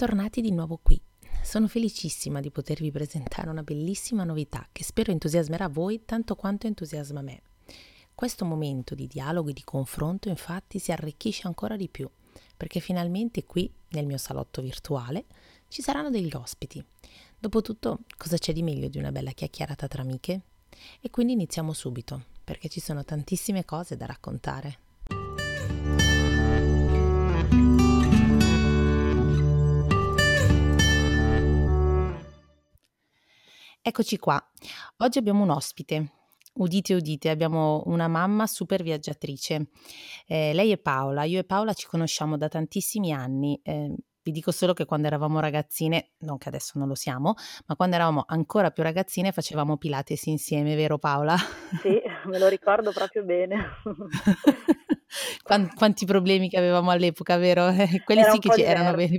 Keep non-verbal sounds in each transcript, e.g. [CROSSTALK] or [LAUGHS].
Bentornati di nuovo qui. Sono felicissima di potervi presentare una bellissima novità che spero entusiasmerà voi tanto quanto entusiasma me. Questo momento di dialogo e di confronto infatti si arricchisce ancora di più, perché finalmente qui, nel mio salotto virtuale, ci saranno degli ospiti. Dopotutto, cosa c'è di meglio di una bella chiacchierata tra amiche? E quindi iniziamo subito, perché ci sono tantissime cose da raccontare. Eccoci qua. Oggi abbiamo un ospite. Udite, udite, abbiamo una mamma super viaggiatrice. Eh, lei è Paola. Io e Paola ci conosciamo da tantissimi anni. Eh, vi dico solo che quando eravamo ragazzine, non che adesso non lo siamo, ma quando eravamo ancora più ragazzine facevamo Pilates insieme, vero Paola? Sì, me lo ricordo proprio bene. [LAUGHS] Quanti problemi che avevamo all'epoca, vero? [LAUGHS] Quelli Era sì che ci erano veri.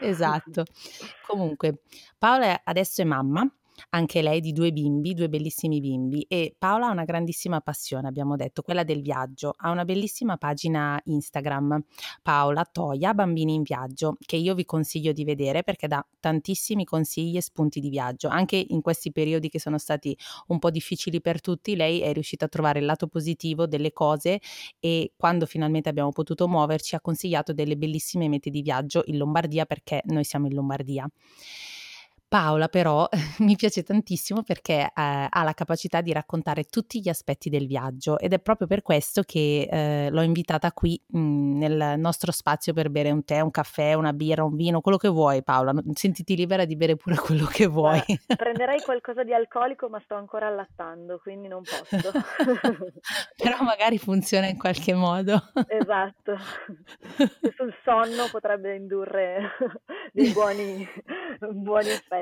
Esatto. [LAUGHS] Comunque, Paola adesso è mamma anche lei di due bimbi, due bellissimi bimbi e Paola ha una grandissima passione, abbiamo detto, quella del viaggio. Ha una bellissima pagina Instagram, Paola Toia Bambini in Viaggio, che io vi consiglio di vedere perché dà tantissimi consigli e spunti di viaggio. Anche in questi periodi che sono stati un po' difficili per tutti, lei è riuscita a trovare il lato positivo delle cose e quando finalmente abbiamo potuto muoverci ha consigliato delle bellissime mete di viaggio in Lombardia perché noi siamo in Lombardia. Paola però [LAUGHS] mi piace tantissimo perché eh, ha la capacità di raccontare tutti gli aspetti del viaggio ed è proprio per questo che eh, l'ho invitata qui mh, nel nostro spazio per bere un tè, un caffè, una birra, un vino, quello che vuoi Paola, sentiti libera di bere pure [LAUGHS] quello che vuoi. Guarda, prenderei qualcosa di alcolico ma sto ancora allattando, quindi non posso. [LAUGHS] però magari funziona in qualche modo. Esatto, sul sonno potrebbe indurre dei buoni, buoni effetti.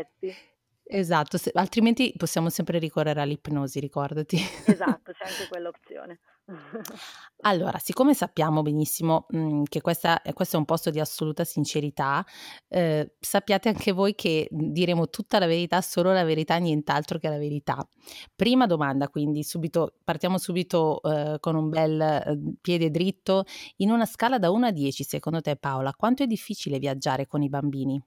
Esatto, se- altrimenti possiamo sempre ricorrere all'ipnosi, ricordati. Esatto, c'è anche [LAUGHS] quell'opzione. Allora, siccome sappiamo benissimo mh, che questa, questo è un posto di assoluta sincerità, eh, sappiate anche voi che diremo tutta la verità, solo la verità, nient'altro che la verità. Prima domanda, quindi, subito, partiamo subito eh, con un bel eh, piede dritto. In una scala da 1 a 10, secondo te Paola, quanto è difficile viaggiare con i bambini?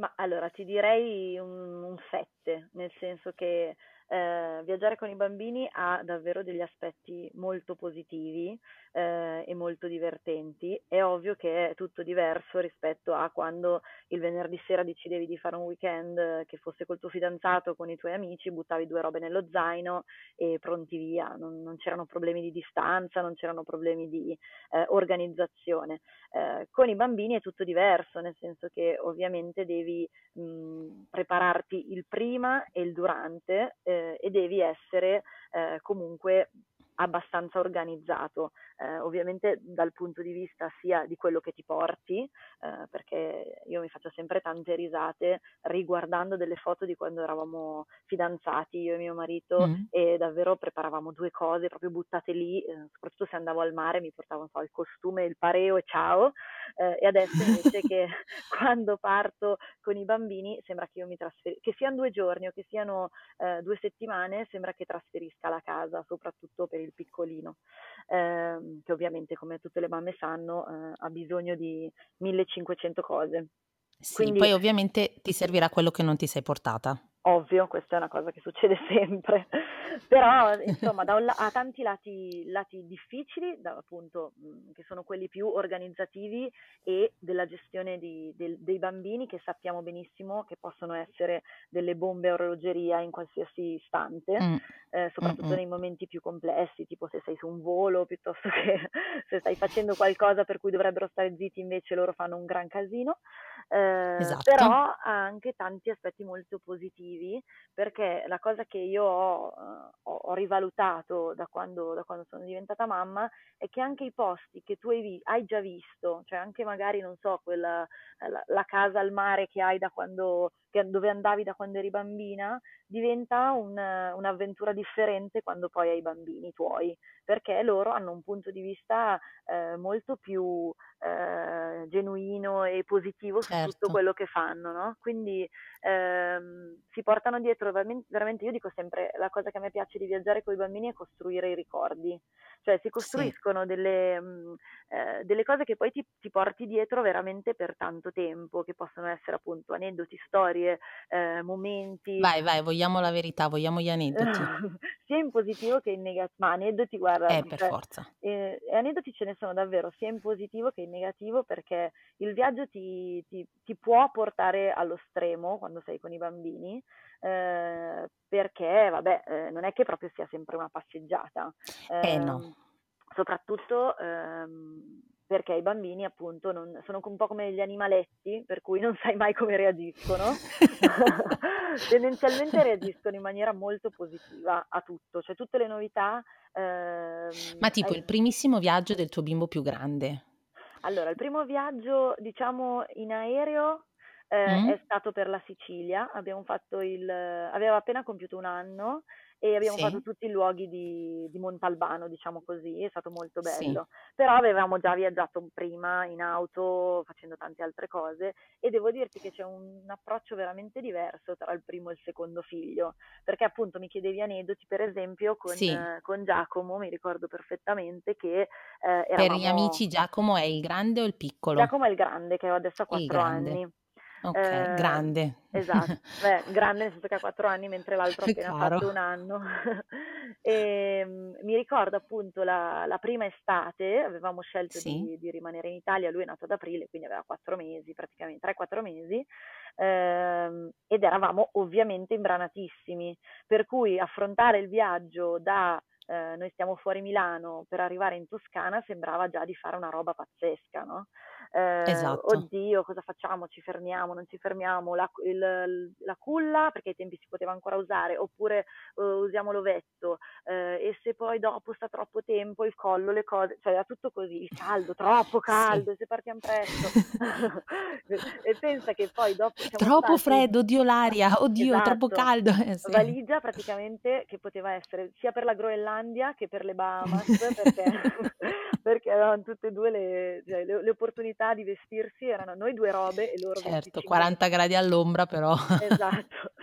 Ma allora ti direi un, un 7, nel senso che eh, viaggiare con i bambini ha davvero degli aspetti molto positivi eh, e molto divertenti. È ovvio che è tutto diverso rispetto a quando il venerdì sera decidevi di fare un weekend eh, che fosse col tuo fidanzato con i tuoi amici, buttavi due robe nello zaino e pronti via. Non, non c'erano problemi di distanza, non c'erano problemi di eh, organizzazione. Eh, con i bambini è tutto diverso, nel senso che ovviamente devi mh, prepararti il prima e il durante eh, e devi essere eh, comunque abbastanza organizzato, eh, ovviamente dal punto di vista sia di quello che ti porti, eh, perché io mi faccio sempre tante risate riguardando delle foto di quando eravamo fidanzati, io e mio marito, Mm. e davvero preparavamo due cose proprio buttate lì, eh, soprattutto se andavo al mare mi portavo so, il costume, il pareo e ciao, eh, e adesso invece che [LAUGHS] quando parto con i bambini sembra che io mi trasferisca, che siano due giorni o che siano eh, due settimane, sembra che trasferisca la casa, soprattutto per il piccolino, ehm, che ovviamente come tutte le mamme sanno eh, ha bisogno di 1500 cose. Sì, Quindi poi ovviamente ti servirà quello che non ti sei portata. Ovvio, questa è una cosa che succede [LAUGHS] sempre, però insomma la- ha tanti lati, lati difficili, da, appunto, mh, che sono quelli più organizzativi e della gestione di- del- dei bambini che sappiamo benissimo che possono essere delle bombe a orologeria in qualsiasi istante, Mm, eh, soprattutto mm, mm. nei momenti più complessi, tipo se sei su un volo piuttosto [LAUGHS] che se stai facendo qualcosa per cui dovrebbero stare zitti, invece loro fanno un gran casino. Eh, Esatto. però ha anche tanti aspetti molto positivi perché la cosa che io ho, eh, ho- ho rivalutato da quando, da quando sono diventata mamma è che anche i posti che tu hai, hai già visto, cioè anche magari, non so, quella, la, la casa al mare che hai da quando, che- dove andavi da quando eri bambina, diventa un- un'avventura differente quando poi hai i bambini tuoi, perché loro hanno un punto di vista eh, molto più eh, genuino e positivo su tutto Certo. quello che fanno, no? Quindi ehm, si portano dietro veramente, io dico sempre, la cosa che a me piace di viaggiare con i bambini è costruire i ricordi, cioè si Sì. costruiscono delle, mhmm, ehm, delle cose che poi ti ti porti dietro veramente per tanto tempo, che possono essere appunto aneddoti, storie, ehm, momenti Vai, vai, vogliamo la verità, vogliamo gli aneddoti. [LAUGHS] sia in positivo che in nega ma aneddoti guarda, Eh, per cioè, forza. ehm, aneddoti ce ne sono davvero sia in positivo che in negativo, perché il viaggio ti ti ti può portare allo stremo quando sei con i bambini, ehm, perché vabbè, ehm, non è che proprio sia sempre una passeggiata. Eh no. Ehm, soprattutto, ehm, perché i bambini appunto non sono un po' come gli animaletti, per cui non [LAUGHS] sai mai come reagiscono. [LAUGHS] Tendenzialmente reagiscono in maniera molto positiva a tutto, cioè tutte le novità, ehm, Ma tipo il ai primissimo viaggio del tuo bimbo più grande. Allora, il primo viaggio, diciamo, in aereo, ehm, Mh? è stato per la Sicilia. Abbiamo fatto il aveva appena compiuto 1 anno e abbiamo fatto Sì. tutti i luoghi di di Montalbano, diciamo così, è stato molto Sì. bello. Però avevamo già viaggiato prima in auto, facendo tante altre cose e devo dirti che c'è un approccio veramente diverso tra il primo e il secondo figlio, perché appunto mi chiedevi aneddoti, per esempio con Sì. con Giacomo, mi ricordo perfettamente che, ehm, Per gli eravamo amici Giacomo è il grande o il piccolo? Giacomo è il grande, che adesso ha Il 4 grande. anni. Okay, Ehm, grande. esatto, [LAUGHS] beh, grande nel senso che ha 4 anni, mentre l'altro ha appena fatto 1 anno. [LAUGHS] Ehm, mi ricordo appunto la la prima estate, avevamo scelto Sì. di di rimanere in Italia, lui è nato ad aprile, quindi aveva 4 mesi praticamen 3, 4 mesi, ehm, ed eravamo ovviamente imbranatissimi, per cui affrontare il viaggio da ehm, noi stiamo fuori Milano, per arrivare in Toscana sembrava già di fare una roba pazzesca, no, ehm, Esatto. "Oddio, cosa facciamo? Ci fermiamo, non ci fermiamo? La il la culla?" Perché ai tempi si poteva ancora usare, oppure, uhm, usiamo l'ovetto, ehm, e se poi dopo sta troppo tempo il collo, le cose cioè era tutto così. Il caldo, troppo [LAUGHS] Sì. caldo, e se partiam presto? [LAUGHS] E pensa che poi dopo Troppo stati freddo, [LAUGHS] oddio l'aria, oddio è troppo esatto, caldo. Eh sì. valigia praticamente che poteva essere sia per la Groenlandia che per le Bahamas, perché perché avevam tutte e 2 le cioè le le opportunità di vestirsi erano noi 2 robe e loro Certo, 25 40 gradi all'ombra però. Esatto. [LAUGHS]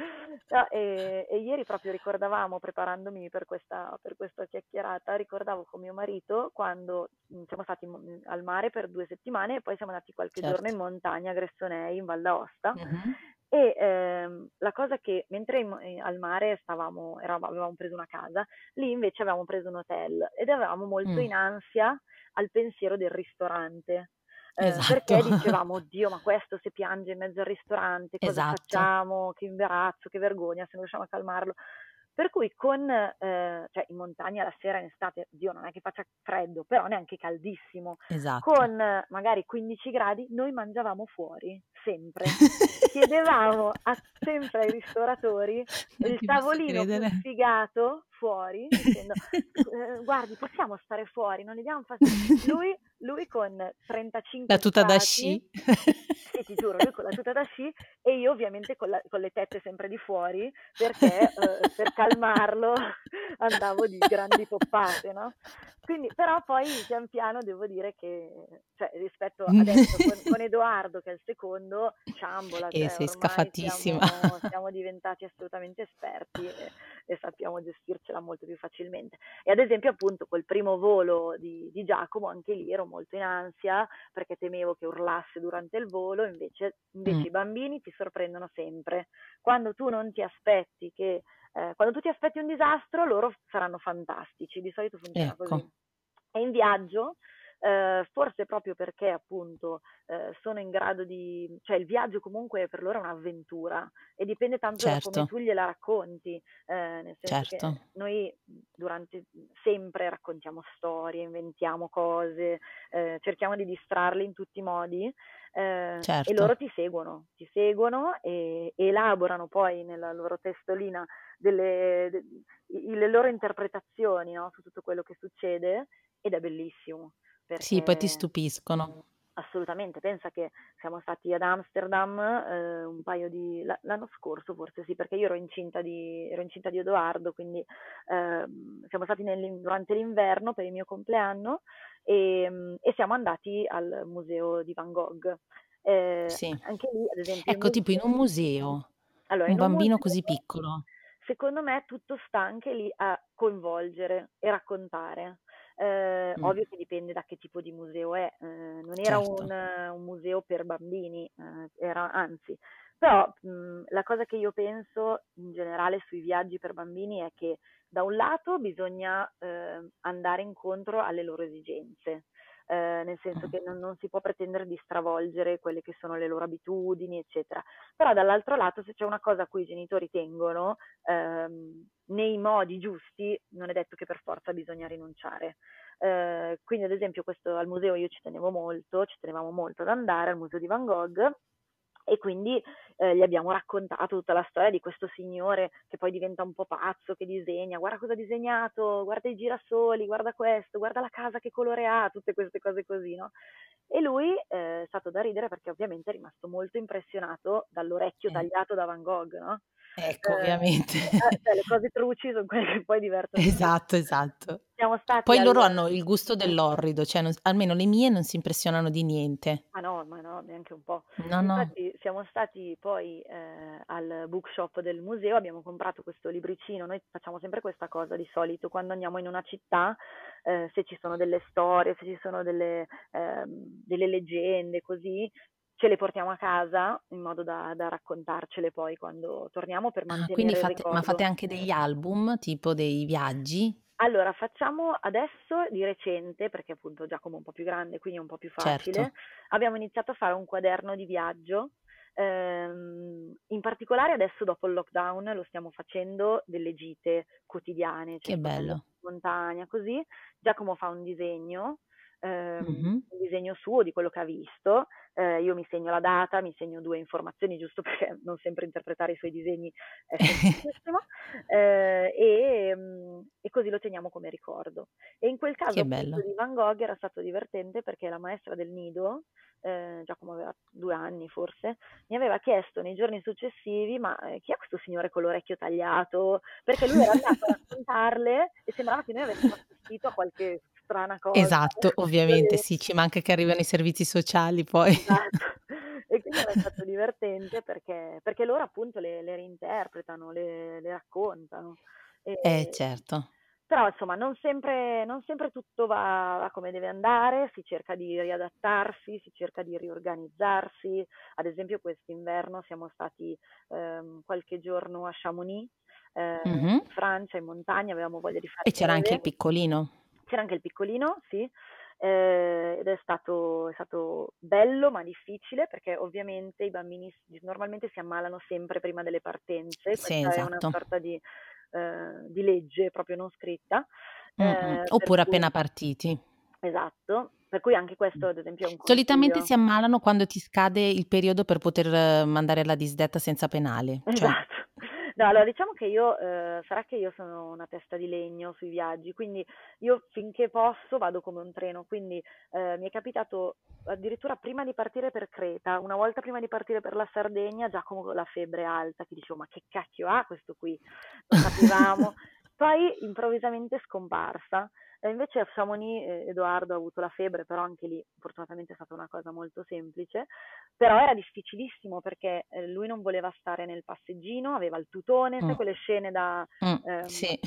No, ehm, e ieri proprio ricordavamo, preparandomi per questa per questa chiacchierata, ricordavo con mio marito quando, mhmm, siamo stati in m al mare per 2 settimane e poi siamo andati qualche giorno Certo. in montagna a Gressonei, in Val d'Aosta Mh-mh. e, ehm, la cosa che mentre in al mare stavamo eravam avevamo preso una casa, lì invece avevamo preso un hotel ed eravamo molto Mh. in ansia al pensiero del ristorante, Esatto. perché [LAUGHS] dicevamo: "Oddio, ma questo se piange in mezzo al ristorante cosa Esatto. facciamo? Che imbarazzo, che vergogna, se non riusciamo a calmarlo." Per cui con ehm, cioè in montagna la sera in estate, Dio non è che faccia freddo, però neanche caldissimo, Esatto. con magari 15 gradi noi mangiavamo fuori, sempre. [LAUGHS] Chiedevamo a sempre ai ristoratori Non il tavolino sfigato fuori, dicendo: [LAUGHS] "Ehm, guardi, possiamo stare fuori? Non le diamo fasti" Lui lui con La 35 tuta da stati sci. sì, ti giuro, lui con la tuta da sci e io ovviamente con la con le tette sempre di fuori perché, uhm, per calmarlo [LAUGHS] andavo di grandi poppate, no, quindi però poi pian piano devo dire che cioè rispetto adesso con con [LAUGHS] Edoardo che è il secondo, ciambola, Eh, cioè sei scafatissima. siamo [LAUGHS] siamo diventati assolutamente esperti e e sappiamo gestircela molto più facilmente. E ad esempio appunto col primo volo di di Giacomo, anche lì ero molto in ansia perché temevo che urlasse durante il volo, invece invece i bambini ti sorprendono sempre. Quando tu non ti aspetti che ehm, quando tu ti aspetti un disastro loro saranno fantastici, di solito funziona così. Ecco. E in viaggio, ehm, forse proprio perché appunto, ehm, sono in grado di cioè il viaggio comunque per loro è un'avventura e dipende tanto da come Certo. tu gliela racconti, ehm, nel senso che Certo. noi durante sempre raccontiamo storie, inventiamo cose, ehm, cerchiamo di distrarli in tutti i modi, ehm, e Certo. loro ti seguono, ti seguono e elaborano poi nella loro testolina delle de le loro interpretazioni, no, su tutto quello che succede ed è bellissimo Sì, poi ti perché stupiscono. assolutamente, pensa che siamo stati ad Amsterdam, ehm, un paio di l'a l'anno scorso forse sì, perché io ero incinta di ero incinta di Edoardo, quindi, ehm, siamo stati nell'in durante l'inverno per il mio compleanno, ehm, e siamo andati al museo di Van Gogh. Ehm, Sì. anche lì ad esempio Ecco, tipo in museo un museo, allora un in un bambino museo così piccolo secondo me tutto sta anche lì a coinvolgere e raccontare. Eh, Mh. ovvio che dipende da che tipo di museo è, eh, non era un, Certo. un museo per bambini, eh, era anzi, però mh, la cosa che io penso in generale sui viaggi per bambini è che da un lato bisogna eh, andare incontro alle loro esigenze, eh, nel senso Mh. che non, non si può pretendere di stravolgere quelle che sono le loro abitudini, eccetera. Però dall'altro lato, se c'è una cosa a cui i genitori tengono, ehm, nei modi giusti, non è detto che per forza bisogna rinunciare. Eh, quindi, ad esempio, questo, al museo io ci tenevo molto, ci tenevamo molto ad andare al museo di Van Gogh e quindi eh, gli abbiamo raccontato tutta la storia di questo signore che poi diventa un po' pazzo, che disegna, guarda cosa ha disegnato, guarda i girasoli, guarda questo, guarda la casa che colore ha, tutte queste cose così, no? E lui eh, è stato da ridere perché ovviamente è rimasto molto impressionato dall'orecchio tagliato da Van Gogh, no? Ecco, Eh, ovviamente. eh, cioè, [LAUGHS] le cose truci sono [LAUGHS] quelle che poi divertono. Esatto, esatto. Siamo stati Poi al... loro hanno il gusto dell'orrido, cioè non almeno le mie non si impressionano di niente. Ma no, ma no, neanche un po'. No, no. Infatti siamo stati poi eh, al bookshop del museo, abbiamo comprato questo libricino, noi facciamo sempre questa cosa di solito, quando andiamo in una città, eh, se ci sono delle storie, se ci sono delle, ehm, delle leggende, così, ce le portiamo a casa in modo da, da raccontarcele poi quando torniamo per Ah, mantenere quindi il fate ma fate anche degli album, tipo dei viaggi? Allora, facciamo adesso di recente, perché appunto Giacomo è un po' più grande, quindi è un po' più facile, Certo. abbiamo iniziato a fare un quaderno di viaggio. ehm, in particolare adesso dopo il lockdown lo stiamo facendo delle gite quotidiane, cioè Che bello. in montagna, così. Giacomo fa un disegno, ehm, Mh-mh. un disegno suo di quello che ha visto, eh, io mi segno la data, mi segno due informazioni giusto [LAUGHS] perché non sempre interpretare i suoi disegni è semplicissimo, [LAUGHS] eh, e, mm, e così lo teniamo come ricordo. E in quel caso di Van Gogh era stato divertente perché la maestra del nido, eh, Giacomo aveva due anni forse, mi aveva chiesto nei giorni successivi ma eh, chi è questo signore con l'orecchio tagliato? Perché lui era andato a raccontarle e sembrava che noi avessimo assistito a qualche strana cosa. Esatto, [LAUGHS] ovviamente sì, ci manca che arrivano i servizi sociali poi. Esatto. [LAUGHS] E quindi era stato divertente perché, perché loro appunto le, le reinterpretano, le, le raccontano. E- Eh, certo. però insomma non sempre, non sempre tutto va, va come deve andare, si cerca di riadattarsi, si cerca di riorganizzarsi. Ad esempio quest'inverno siamo stati ehm, qualche giorno a Chamonix, eh, Mh-mh. in Francia, in montagna, avevamo voglia di fare E c'era anche il piccolino? C'era anche il piccolino, sì, eh, ed è stato, è stato bello ma difficile perché ovviamente i bambini normalmente si ammalano sempre prima delle partenze, Sì, questa è una esatto. sorta di, eh, di legge proprio non scritta. Mh-mh. eh, per Oppure cui, appena partiti. esatto, per cui anche questo ad esempio è un Solitamente consiglio. si ammalano quando ti scade il periodo per poter eh, mandare alla disdetta senza penale. Cioè, Esatto. No, allora diciamo che io, eh, sarà che io sono una testa di legno sui viaggi, quindi io finché posso vado come un treno, quindi eh, mi è capitato addirittura prima di partire per Creta, una volta prima di partire per la Sardegna, già con la febbre alta, che dicevo ma che cacchio ha questo qui? Non capivamo. [LAUGHS] Poi improvvisamente scomparsa. E invece a Chamonix eh, Edoardo ha avuto la febbre, però anche lì fortunatamente è stata una cosa molto semplice. Però era difficilissimo perché eh, lui non voleva stare nel passeggino, aveva il tutone, sai mm, quelle scene da... mm, ehm, sì,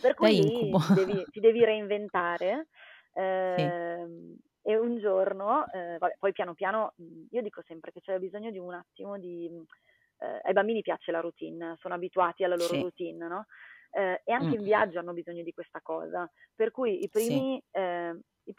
per cui ti devi, ti devi reinventare. Sì. ehm, e un giorno, eh, vabbè, poi piano piano, mh, io dico sempre che c'è bisogno di un attimo di... mh, eh, ai bambini piace la routine, sono abituati alla loro Sì. routine, no? Eh, e anche Mm, in viaggio hanno bisogno di questa cosa. Per cui i sì. primi, eh, i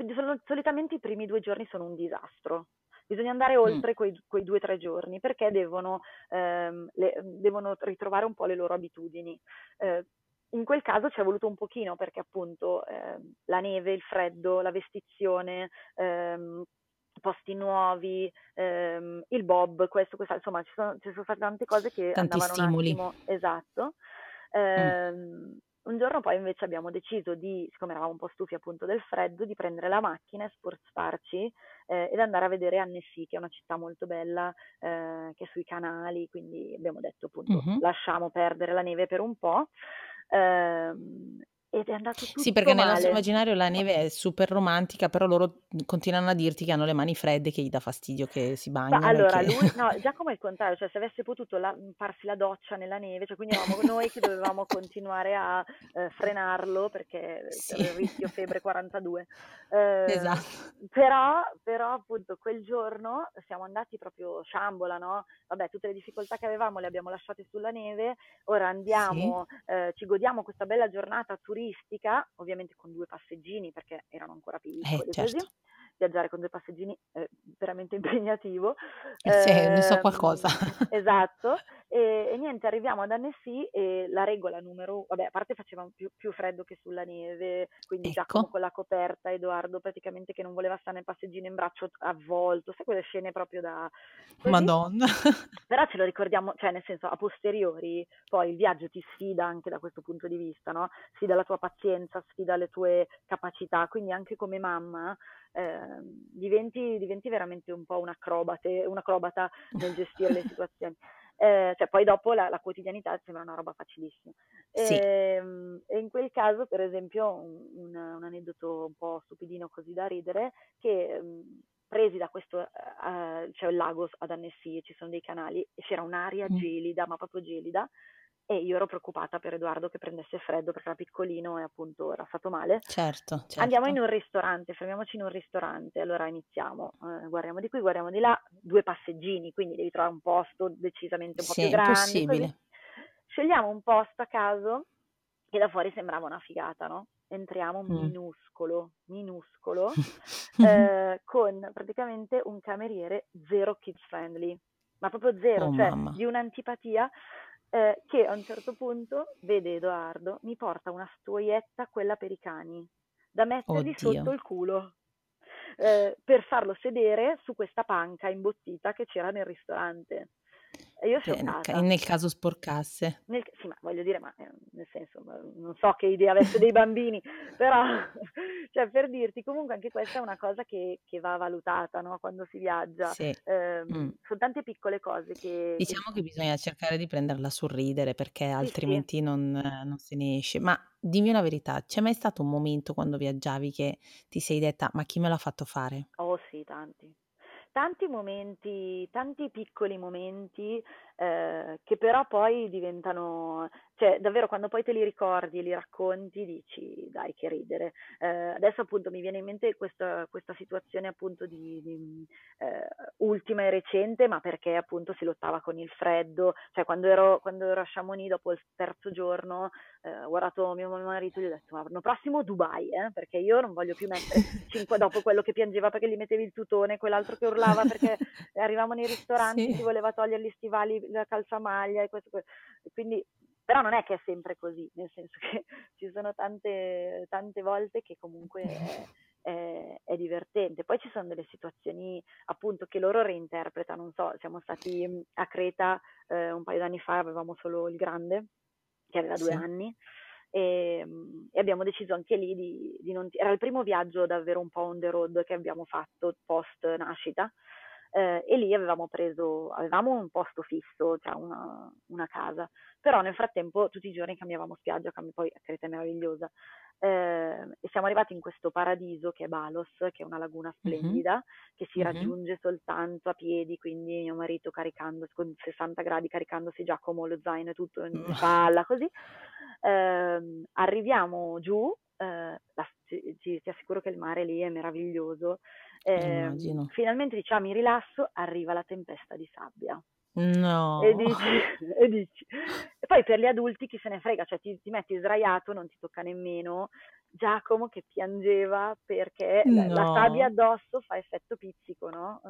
solitamente i primi due giorni sono un disastro. Bisogna andare Mm, oltre quei, quei due o tre giorni perché devono, ehm, le- devono ritrovare un po' le loro abitudini. Eh, in quel caso ci è voluto un pochino perché appunto ehm, la neve, il freddo, la vestizione, ehm, posti nuovi, ehm, il bob, questo, questo, insomma ci sono, ci sono state tante cose che Tanti andavano un stimoli. attimo, esatto. Mm, Ehm, un giorno poi invece abbiamo deciso di, siccome eravamo un po' stufi appunto del freddo, di prendere la macchina e spostarci eh, ed andare a vedere Annecy, che è una città molto bella, eh, che è sui canali, quindi abbiamo detto appunto mhm. lasciamo perdere la neve per un po'. Ehm, ed è andato tutto Sì, perché nel nostro immaginario la neve è super romantica, però loro continuano a dirti che hanno le mani fredde, che gli dà fastidio che si Ma bagnano e allora che... lui, no, [LAUGHS] Giacomo è il contrario, cioè se avesse potuto la- farsi la doccia nella neve, cioè quindi eravamo noi che dovevamo continuare a eh, frenarlo perché Sì, il rischio febbre 42. Eh, esatto. però, però appunto quel giorno siamo andati proprio sciambola, no? Vabbè, tutte le difficoltà che avevamo le abbiamo lasciate sulla neve, ora Sì, andiamo, eh, ci godiamo questa bella giornata turistica, ovviamente con due passeggini perché erano ancora eh, piccoli così certo. Viaggiare con due passeggini è veramente [LAUGHS] impegnativo. Sì, ne so qualcosa. Ehm, [LAUGHS] esatto. E, e niente, arriviamo ad Annecy e la regola numero, vabbè, a parte faceva più, più freddo che sulla neve, quindi Giacomo Ecco, con la coperta, Edoardo praticamente che non voleva stare nel passeggino in braccio avvolto, sai quelle scene proprio da così. Madonna. [LAUGHS] Però ce lo ricordiamo, cioè nel senso a posteriori, poi il viaggio ti sfida anche da questo punto di vista, no? Sfida la tua pazienza, sfida le tue capacità, quindi anche come mamma eh, diventi, diventi veramente un po' un acrobate, un acrobata nel gestire le [LAUGHS] situazioni. Eh, cioè, poi dopo la, la, quotidianità sembra una roba facilissima. Sì. E, ehm, e in quel caso, per esempio, un, un, un, aneddoto un po' stupidino così da ridere, che presi da questo, uh, c'è il lago ad Annecy, ci sono dei canali, e c'era un'aria Mm. gelida, ma proprio gelida, e io ero preoccupata per Edoardo che prendesse freddo perché era piccolino e appunto era stato male. Certo, certo. Andiamo in un ristorante, fermiamoci in un ristorante, allora iniziamo, eh, guardiamo di qui, guardiamo di là, due passeggini, quindi devi trovare un posto decisamente un po' Sì, più grande. impossibile. Così. Scegliamo un posto a caso che da fuori sembrava una figata, no? Entriamo Mm. minuscolo, minuscolo, [LAUGHS] eh, con praticamente un cameriere zero kids friendly, ma proprio zero, Oh cioè mamma. di un'antipatia eh, che a un certo punto vede Edoardo, mi porta una stuoietta, quella per i cani, da mettergli Oddio. sotto il culo. eh, per farlo sedere su questa panca imbottita che c'era nel ristorante. E io Cioè, nel, nel caso sporcasse. Nel- sì, ma voglio dire, ma eh, nel senso, non so che idea avesse dei bambini, [LAUGHS] però, cioè, per dirti, comunque anche questa è una cosa che, che va valutata, no? Quando si viaggia. Sì. Ehm, Mm. Sono tante piccole cose che... Diciamo che bisogna cercare di prenderla sul ridere perché sì. altrimenti non, non se ne esce. Ma dimmi una verità, c'è mai stato un momento quando viaggiavi che ti sei detta ma chi me l'ha fatto fare? Oh sì, tanti. Tanti momenti, tanti piccoli momenti eh, che però poi diventano, cioè davvero quando poi te li ricordi e li racconti dici dai che ridere. Eh, adesso appunto mi viene in mente questa, questa situazione appunto di, di eh, ultima e recente, ma perché appunto si lottava con il freddo, cioè quando ero, quando ero a Chamonix dopo il terzo giorno eh, ho guardato mio marito e gli ho detto ma l'anno prossimo Dubai, eh, perché io non voglio più mettere cinque dopo quello che piangeva perché gli mettevi il tutone, quell'altro che urlava perché [LAUGHS] arrivavamo nei ristoranti, Sì. si voleva togliere gli stivali, la calzamaglia e questo, questo. Quindi però non è che è sempre così, nel senso che [LAUGHS] ci sono tante, tante volte che comunque è, è, è, divertente. Poi ci sono delle situazioni appunto che loro reinterpretano, non so, siamo stati a Creta eh, un paio d'anni fa, avevamo solo il grande che aveva due Sì. anni e, e abbiamo deciso anche lì di, di non... Era il primo viaggio davvero un po' on the road che abbiamo fatto post nascita eh, e lì avevamo preso, avevamo un posto fisso, cioè una, una, casa, però nel frattempo tutti i giorni cambiavamo spiaggia, cambi, poi Creta è meravigliosa, eh, e siamo arrivati in questo paradiso che è Balos, che è una laguna splendida, mm-hmm. che si mm-hmm. raggiunge soltanto a piedi, quindi mio marito caricando con 60 gradi, caricandosi Giacomo lo zaino e tutto in spalla, così, eh, arriviamo giù, eh, la, ti, ti, assicuro che il mare lì è meraviglioso. Eh, finalmente diciamo mi rilasso, arriva la tempesta di sabbia. No. E dici, [LAUGHS] e dici. E poi per gli adulti chi se ne frega, cioè ti, ti, metti sdraiato, non ti tocca nemmeno. Giacomo che piangeva perché no. la, la sabbia addosso fa effetto pizzico, no?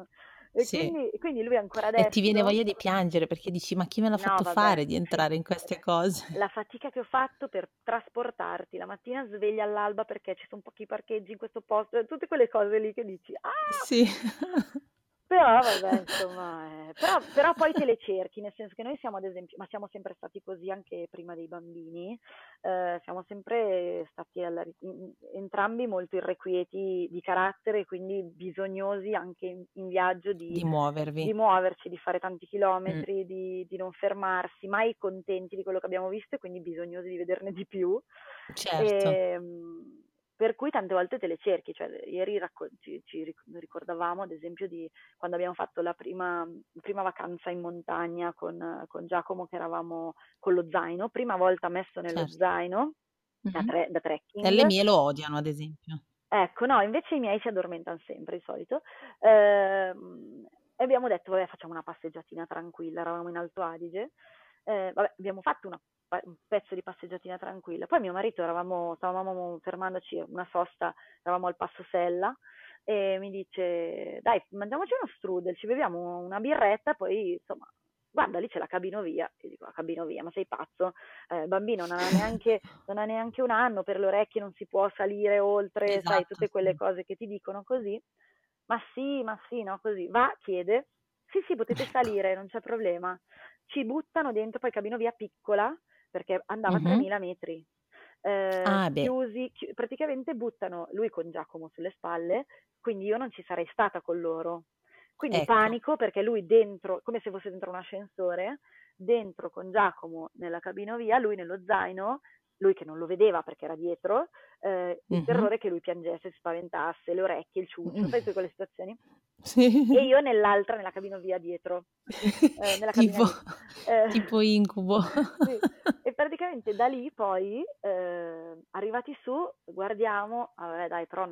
E sì. quindi, quindi, lui ancora adesso... E ti viene voglia di piangere perché dici ma chi me l'ha no, fatto vabbè, fare di entrare in queste cose? La fatica che ho fatto per trasportarti, la mattina sveglia all'alba perché ci sono pochi parcheggi in questo posto, tutte quelle cose lì che dici... Ah! Sì. [LAUGHS] Però vabbè, insomma, eh, però, però poi te le cerchi, nel senso che noi siamo ad esempio, ma siamo sempre stati così anche prima dei bambini, eh, siamo sempre stati alla, entrambi molto irrequieti di carattere, quindi bisognosi anche in, in viaggio di, di, muovervi. di muoverci, di fare tanti chilometri, mm. di, di, non fermarsi, mai contenti di quello che abbiamo visto e quindi bisognosi di vederne di più. Certo. E, ehm, per cui tante volte te le cerchi, cioè, ieri racco- ci, ci, ricordavamo ad esempio di quando abbiamo fatto la prima, prima vacanza in montagna con, con, Giacomo che eravamo con lo zaino, prima volta messo nello certo. zaino da, mm-hmm. tre, da trekking. E le mie lo odiano ad esempio. Ecco, no, invece i miei si addormentano sempre di solito. Ehm, e abbiamo detto, vabbè, facciamo una passeggiatina tranquilla, eravamo in Alto Adige. Eh, vabbè, abbiamo fatto una un pezzo di passeggiatina tranquilla. Poi mio marito eravamo, stavamo fermandoci una sosta, eravamo al Passo Sella e mi dice dai mangiamoci uno strudel, ci beviamo una birretta, poi insomma guarda lì c'è la cabinovia, io dico la cabinovia, ma sei pazzo? Eh, bambino non ha, neanche, [LAUGHS] non ha neanche un anno, per le orecchie non si può salire oltre, esatto, sai, tutte quelle cose che ti dicono così. Ma sì, ma sì, no, così. Va, chiede. Sì, sì, potete ecco. salire, non c'è problema. Ci buttano dentro, poi cabinovia piccola, perché andava mm-hmm. a 3000 metri. Eh, ah, chiusi, chi- praticamente buttano lui con Giacomo sulle spalle, quindi io non ci sarei stata con loro. Quindi ecco. panico perché lui dentro, come se fosse dentro un ascensore, dentro con Giacomo nella cabinovia, lui nello zaino, lui che non lo vedeva perché era dietro, eh, il mm-hmm. terrore che lui piangesse, si spaventasse, le orecchie, il ciuccio, mm-hmm. sai quelle situazioni? Sì. E io nell'altra, nella cabinovia dietro. Eh, nella [LAUGHS] tipo, eh, tipo, incubo. Sì. E praticamente da lì poi, eh, arrivati su, guardiamo, vabbè dai, però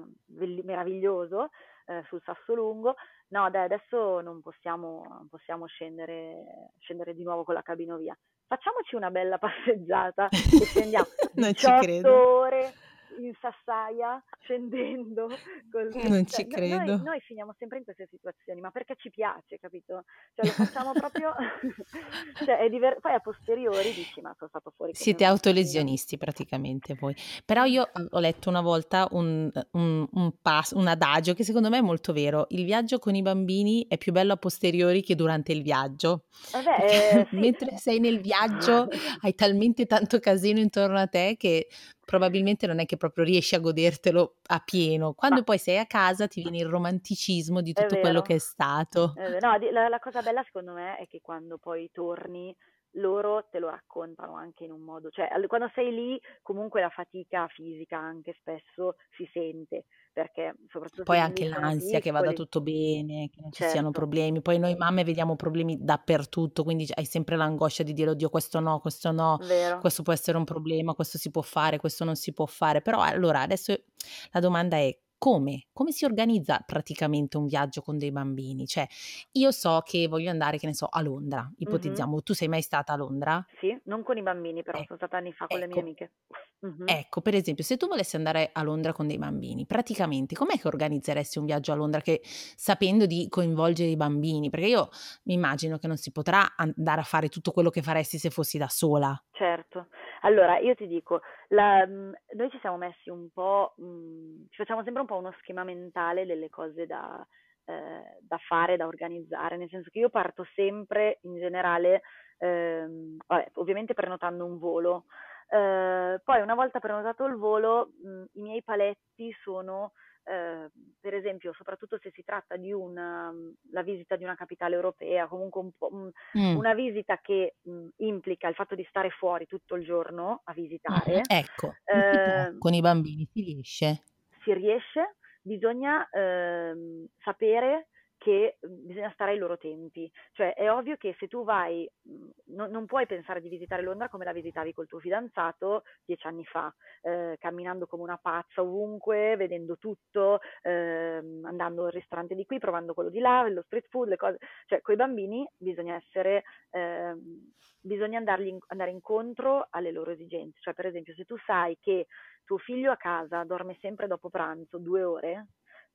meraviglioso, eh, sul sasso lungo, no dai adesso non possiamo, non possiamo scendere, scendere di nuovo con la cabinovia. Facciamoci una bella [LAUGHS] passeggiata e scendiamo 18 ore in sassaia scendendo. [LAUGHS] Col... Non ci credo. Noi, noi, finiamo sempre in queste situazioni, ma perché ci piace, capito? Cioè lo facciamo proprio... [LAUGHS] cioè, diver... Poi a posteriori dici, ma sono stato fuori. Siete autolesionisti praticamente voi. Però io ho letto una volta un, un, un, pass, un adagio che secondo me è molto vero. Il viaggio con i bambini è più bello a posteriori che durante il viaggio. Vabbè, eh, sì. Mentre sei nel viaggio [LAUGHS] hai talmente tanto casino intorno a te che probabilmente non è che proprio riesci a godertelo a pieno. Quando Ma... poi sei a casa ti viene il romanticismo di tutto quello che è stato. È no, la, la cosa bella secondo me è che quando poi torni loro te lo raccontano anche in un modo, cioè quando sei lì comunque la fatica fisica anche spesso si sente, perché soprattutto... Poi anche l'ansia che vada tutto bene, che non certo. ci siano certo. problemi, poi noi mamme vediamo problemi dappertutto, quindi hai sempre l'angoscia di dire oddio questo no, questo no, Vero. questo può essere un problema, questo si può fare, questo non si può fare, però allora adesso la domanda è come? Come si organizza praticamente un viaggio con dei bambini? Cioè, io so che voglio andare, che ne so, a Londra, ipotizziamo. Mm-hmm. Tu sei mai stata a Londra? Sì, non con i bambini, però eh, sono stata anni fa con ecco, le mie ecco. amiche. [LAUGHS] Mm-hmm. Ecco, per esempio, se tu volessi andare a Londra con dei bambini, praticamente com'è che organizzeresti un viaggio a Londra che, sapendo di coinvolgere i bambini? Perché io mi immagino che non si potrà andare a fare tutto quello che faresti se fossi da sola. Certo. Allora, io ti dico, la, mhmm, noi ci siamo messi un po', mh, mhmm, ci facciamo sempre un po' uno schema mentale delle cose da, eh, da fare, da organizzare, nel senso che io parto sempre in generale, ehm, vabbè, ovviamente prenotando un volo, eh, poi una volta prenotato il volo, mh, mhmm, i miei paletti sono eh, per esempio, soprattutto se si tratta di una, mm, la visita di una capitale europea, comunque un un, mm. una visita che mh, mm, implica il fatto di stare fuori tutto il giorno a visitare. Mm, ecco, eh, con i bambini si riesce? Si riesce, bisogna eh, sapere che mhmm, bisogna stare ai loro tempi. Cioè è ovvio che se tu vai, mhmm, no, non puoi pensare di visitare Londra come la visitavi col tuo fidanzato dieci anni fa, eh, camminando come una pazza ovunque, vedendo tutto, eh, andando al ristorante di qui, provando quello di là, lo street food, le cose. Cioè con i bambini bisogna essere... Eh, bisogna andargli, andare incontro alle loro esigenze. Cioè, per esempio, se tu sai che tuo figlio a casa dorme sempre dopo pranzo due ore,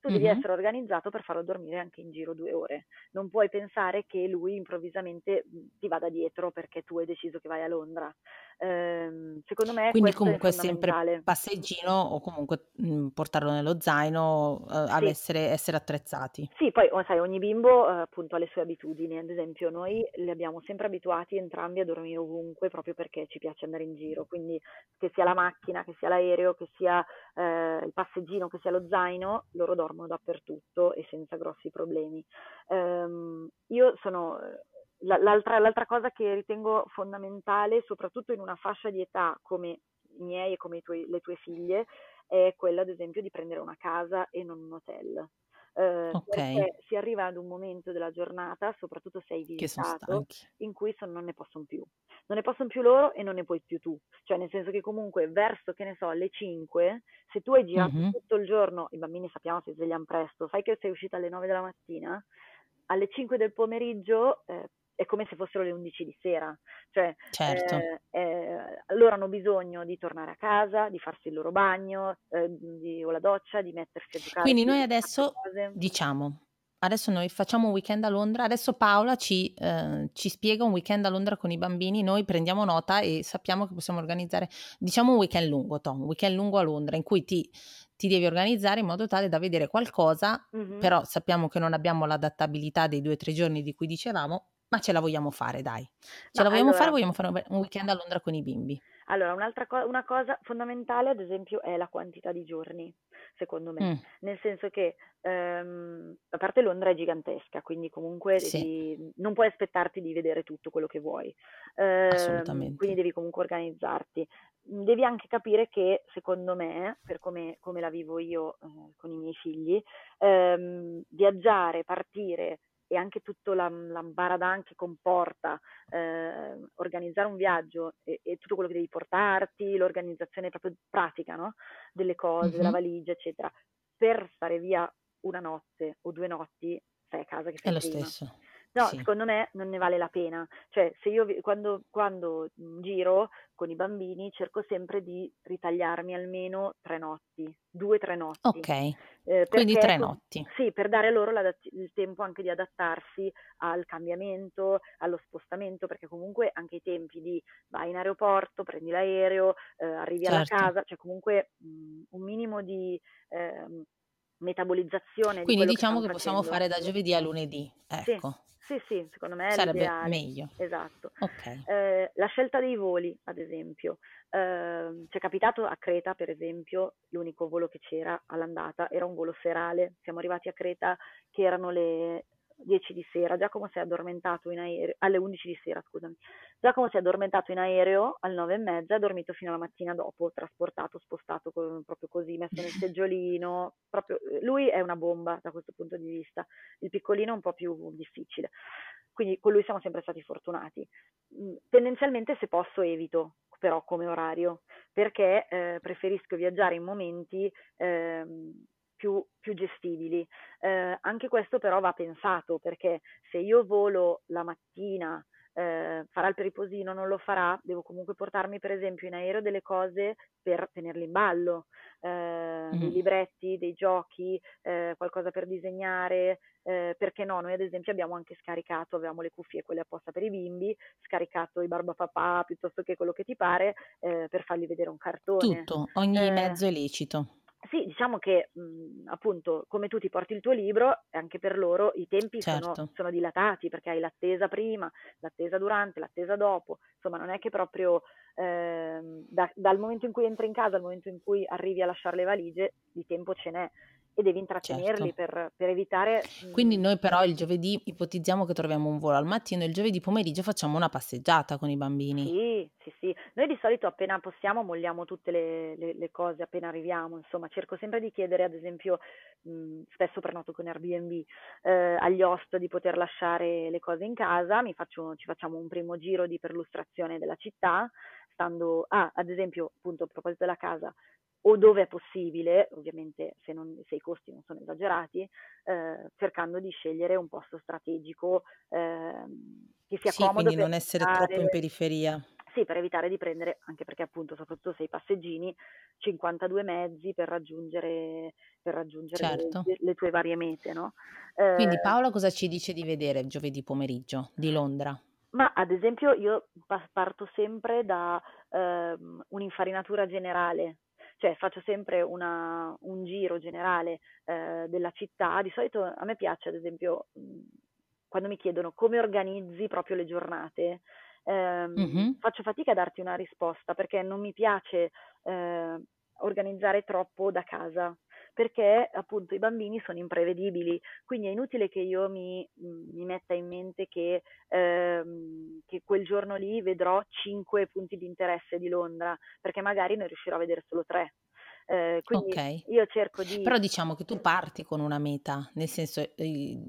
tu devi mm-hmm. essere organizzato per farlo dormire anche in giro due ore. Non puoi pensare che lui improvvisamente ti vada dietro perché tu hai deciso che vai a Londra. Ehm, secondo me Quindi questo è comunque sempre passeggino o comunque, mhmm, portarlo nello zaino, ad Sì. essere essere attrezzati. Sì, poi o sai ogni bimbo, uhm, appunto ha le sue abitudini. Ad esempio noi li abbiamo sempre abituati entrambi a dormire ovunque, proprio perché ci piace andare in giro, quindi che sia la macchina, che sia l'aereo, che sia, ehm, il passeggino, che sia lo zaino, loro dormono dappertutto e senza grossi problemi. Ehm, io sono la l'altra l'altra cosa che ritengo fondamentale, soprattutto in una fascia di età come i miei e come i tuoi le tue figlie, è quella ad esempio di prendere una casa e non un hotel. Ehm, Okay. si arriva ad un momento della giornata, soprattutto se hai visitato, in cui son non ne posson più. Non ne posson più loro e non ne puoi più tu. Cioè nel senso che comunque verso, che ne so, le 5, se tu hai girato Mh-mh. tutto il giorno i bambini sappiamo si sveglian presto, fai che sei uscita alle 9 della mattina, alle 5 del pomeriggio, ehm, è come se fossero le 11 di sera. Cioè, Certo. ehm, ehm, loro hanno bisogno di tornare a casa, di farsi il loro bagno, ehm, di o la doccia, di mettersi a giocare Quindi noi adesso diciamo, adesso noi facciamo un weekend a Londra, adesso Paola ci ehm, ci spiega un weekend a Londra con i bambini, noi prendiamo nota e sappiamo che possiamo organizzare, diciamo un weekend lungo, toh, un weekend lungo a Londra in cui ti ti devi organizzare in modo tale da vedere qualcosa, Mh-mh. però sappiamo che non abbiamo l'adattabilità dei 2, 3 giorni di cui dicevamo, ma ce la vogliamo fare dai. Ce No, la vogliamo fare, allora vogliamo fare un weekend a Londra con i bimbi. Allora, un'altra co una cosa fondamentale ad esempio è la quantità di giorni, secondo me. Mh. Nel senso che, ehm, a parte Londra è gigantesca, quindi comunque Sì. devi non puoi aspettarti di vedere tutto quello che vuoi. Ehm, Assolutamente. quindi devi comunque organizzarti. Mhmm, devi anche capire che, secondo me, per come come la vivo io, uhm, con i miei figli, ehm, viaggiare, partire e anche tutto l'am l'ambaradan che comporta, ehm, organizzare un viaggio e e tutto quello che devi portarti, l'organizzazione proprio pratica, no, delle cose, della Mh-mh. valigia, eccetera, per stare via 1 notte o 2 notti, stai a casa che È fai lo prima. stesso, No, sì. secondo me non ne vale la pena. Cioè, se io quando quando, mhmm, giro con i bambini cerco sempre di ritagliarmi almeno 3 notti, 2, 3 notti. Okay, Ehm, quindi perché 3 com notti. sì, per dare loro il tempo anche di adattarsi al cambiamento, allo spostamento, perché comunque anche i tempi di vai in aeroporto, prendi l'aereo, ehm, arrivi alla Certo. casa, cioè comunque, mhmm, un minimo di, ehm, metabolizzazione di Quindi che diciamo stan che possiamo fare da giovedì a lunedì, ecco. sì, sì, secondo me è Sarebbe l'ideale. meglio. Esatto. Okay. Ehm, la scelta dei voli, ad esempio. Ehm, c'è capitato a Creta, per esempio, l'unico volo che c'era all'andata era un volo serale. Siamo arrivati a Creta che erano le 10 di sera. Giacomo si è addormentato in aere alle 11 di sera, scusami. Giacomo si è addormentato in aereo alle 9 e mezza ha dormito fino alla mattina dopo, trasportato, spostato co proprio così, messo nel [LAUGHS] seggiolino, proprio lui è una bomba da questo punto di vista. Il piccolino è un po' più difficile. Quindi con lui siamo sempre stati fortunati. Mhmm, tendenzialmente se posso evito però come orario, perché, ehm, preferisco viaggiare in momenti, ehm, più più gestibili. Ehm, anche questo però va pensato, perché se io volo la mattina, ehm, farà il riposino, non lo farà, devo comunque portarmi per esempio in aereo delle cose per tenerli in ballo, ehm, dei Mh. libretti, dei giochi, ehm, qualcosa per disegnare, ehm, perché no, noi ad esempio abbiamo anche scaricato avevamo le cuffie quelle apposta per i bimbi, scaricato i Barbapapà piuttosto che quello che ti pare, ehm, per fargli vedere un cartone. Tutto, ogni Ehm mezzo è lecito. Sì, diciamo che, mhmm, appunto, come tu ti porti il tuo libro, anche per loro i tempi sono Certo. sono dilatati, perché hai l'attesa prima, l'attesa durante, l'attesa dopo. Insomma, non è che proprio, ehm, da dal momento in cui entri in casa al momento in cui arrivi a lasciar le valigie, di tempo ce n'è e devi intrattenerli Certo. per per evitare, Quindi noi però il giovedì ipotizziamo che troviamo un volo al mattino e il giovedì pomeriggio facciamo una passeggiata con i bambini. Sì, sì, sì. Noi di solito appena possiamo molliamo tutte le le le cose appena arriviamo, insomma. Cerco sempre di chiedere ad esempio, mhmm, spesso prenoto con Airbnb, ehm, agli host di poter lasciare le cose in casa, mi faccio ci facciamo un primo giro di perlustrazione della città, stando ah, ad esempio, appunto a proposito della casa, o dove è possibile, ovviamente se non se i costi non sono esagerati, ehm, cercando di scegliere un posto strategico, ehm, che sia Sì, comodo quindi per non essere troppo in periferia. sì, per evitare di prendere anche perché appunto, soprattutto se hai passeggini, 52 mezzi per raggiungere per raggiungere Certo. le le tue varie mete, no, Quindi ehm Paola cosa ci dice di vedere giovedì pomeriggio di Londra? Ma ad esempio io parto sempre da ehm, un'infarinatura generale, cioè faccio sempre una, un giro generale eh, della città. Di solito a me piace, ad esempio, quando mi chiedono come organizzi proprio le giornate, ehm, Mm-hmm. faccio fatica a darti una risposta perché non mi piace eh, organizzare troppo da casa perché appunto i bambini sono imprevedibili, quindi è inutile che io mi, mi metta in mente che, ehm, che, quel giorno lì vedrò cinque punti di interesse di Londra, perché magari ne riuscirò a vedere solo tre. Eh, quindi Ok, io cerco di... però diciamo che tu parti con una meta, nel senso eh,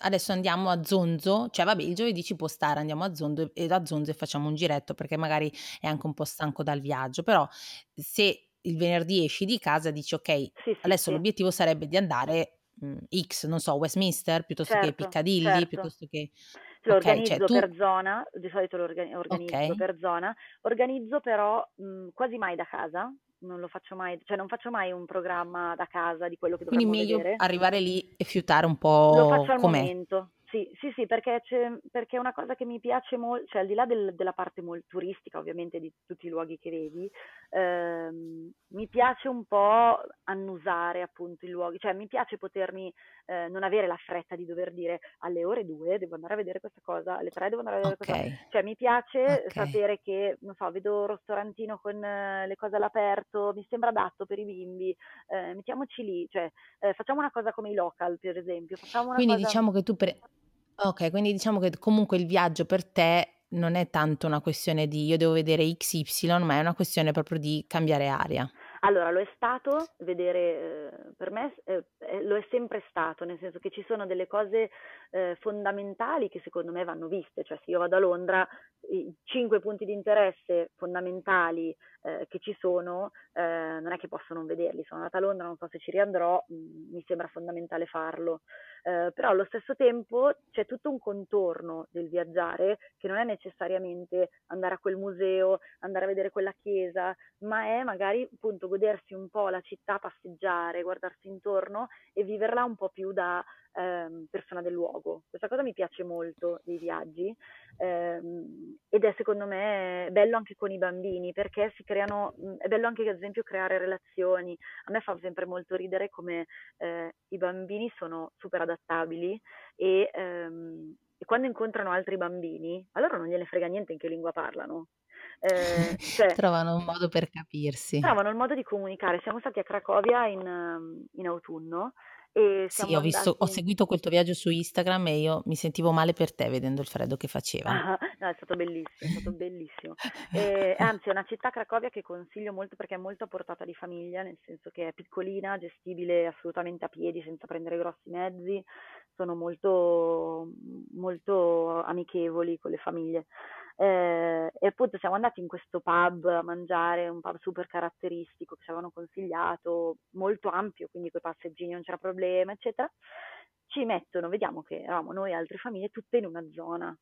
adesso andiamo a Zonzo, cioè vabbè il giovedì ci può stare, andiamo a Zonzo e da Zonzo e facciamo un giretto perché magari è anche un po' stanco dal viaggio, però se il venerdì esci di casa dici ok, sì, adesso sì. l'obiettivo sarebbe di andare mh, X, non so, Westminster piuttosto certo, che Piccadilly, certo. piuttosto che... Lo okay, organizzo cioè, tu... per zona, di solito lo organi- organizzo okay. per zona, organizzo però mh, quasi mai da casa, non lo faccio mai, cioè non faccio mai un programma da casa di quello che dovremmo Quindi meglio vedere. arrivare lì e fiutare un po' Lo faccio al com'è. momento, sì, sì, sì, perché, c'è, perché è una cosa che mi piace molto, cioè al di là del, della parte molto turistica, ovviamente, di tutti i luoghi che vedi, ehm, mi piace un po' annusare appunto i luoghi, cioè mi piace potermi eh, non avere la fretta di dover dire alle ore due devo andare a vedere questa cosa, alle tre devo andare a vedere okay. questa cosa, cioè mi piace okay. sapere che, non so, vedo un ristorantino con eh, le cose all'aperto, mi sembra adatto per i bimbi, eh, mettiamoci lì, cioè eh, facciamo una cosa come i local per esempio, facciamo una Quindi cosa... diciamo che tu... Pre- Ok, quindi diciamo che comunque il viaggio per te non è tanto una questione di io devo vedere XY, ma è una questione proprio di cambiare aria. Allora, lo è stato, vedere, eh, per me eh, lo è sempre stato, nel senso che ci sono delle cose eh, fondamentali che secondo me vanno viste, cioè se io vado a Londra, i cinque punti di interesse fondamentali eh, che ci sono, eh, non è che posso non vederli, sono andata a Londra, non so se ci riandrò, mh, mm, mi sembra fondamentale farlo, eh, però allo stesso tempo c'è tutto un contorno del viaggiare che non è necessariamente andare a quel museo, andare a vedere quella chiesa, ma è magari appunto godersi un po' la città, passeggiare, guardarsi intorno e viverla un po' più da ehm, persona del luogo. Questa cosa mi piace molto dei viaggi ehm, ed è secondo me bello anche con i bambini perché si creano, è bello anche ad esempio creare relazioni. A me fa sempre molto ridere come eh, i bambini sono super adattabili e, ehm, e quando incontrano altri bambini, allora non gliene frega niente in che lingua parlano. Eh, [LAUGHS] cioè, trovano un modo per capirsi. Trovano il modo di comunicare. Siamo stati a Cracovia in, in autunno e sì, ho, visto, andati... ho seguito quel tuo viaggio su Instagram e io mi sentivo male per te vedendo il freddo che faceva. Ah, no, è stato bellissimo, è stato bellissimo. [LAUGHS] E, anzi, è una città Cracovia che consiglio molto perché è molto a portata di famiglia, nel senso che è piccolina, gestibile assolutamente a piedi senza prendere grossi mezzi, sono molto, molto amichevoli con le famiglie. Eh, e appunto siamo andati in questo pub a mangiare, un pub super caratteristico che ci avevano consigliato, molto ampio, quindi con i passeggini non c'era problema, eccetera. Ci mettono, vediamo che eravamo noi e altre famiglie tutte in una zona,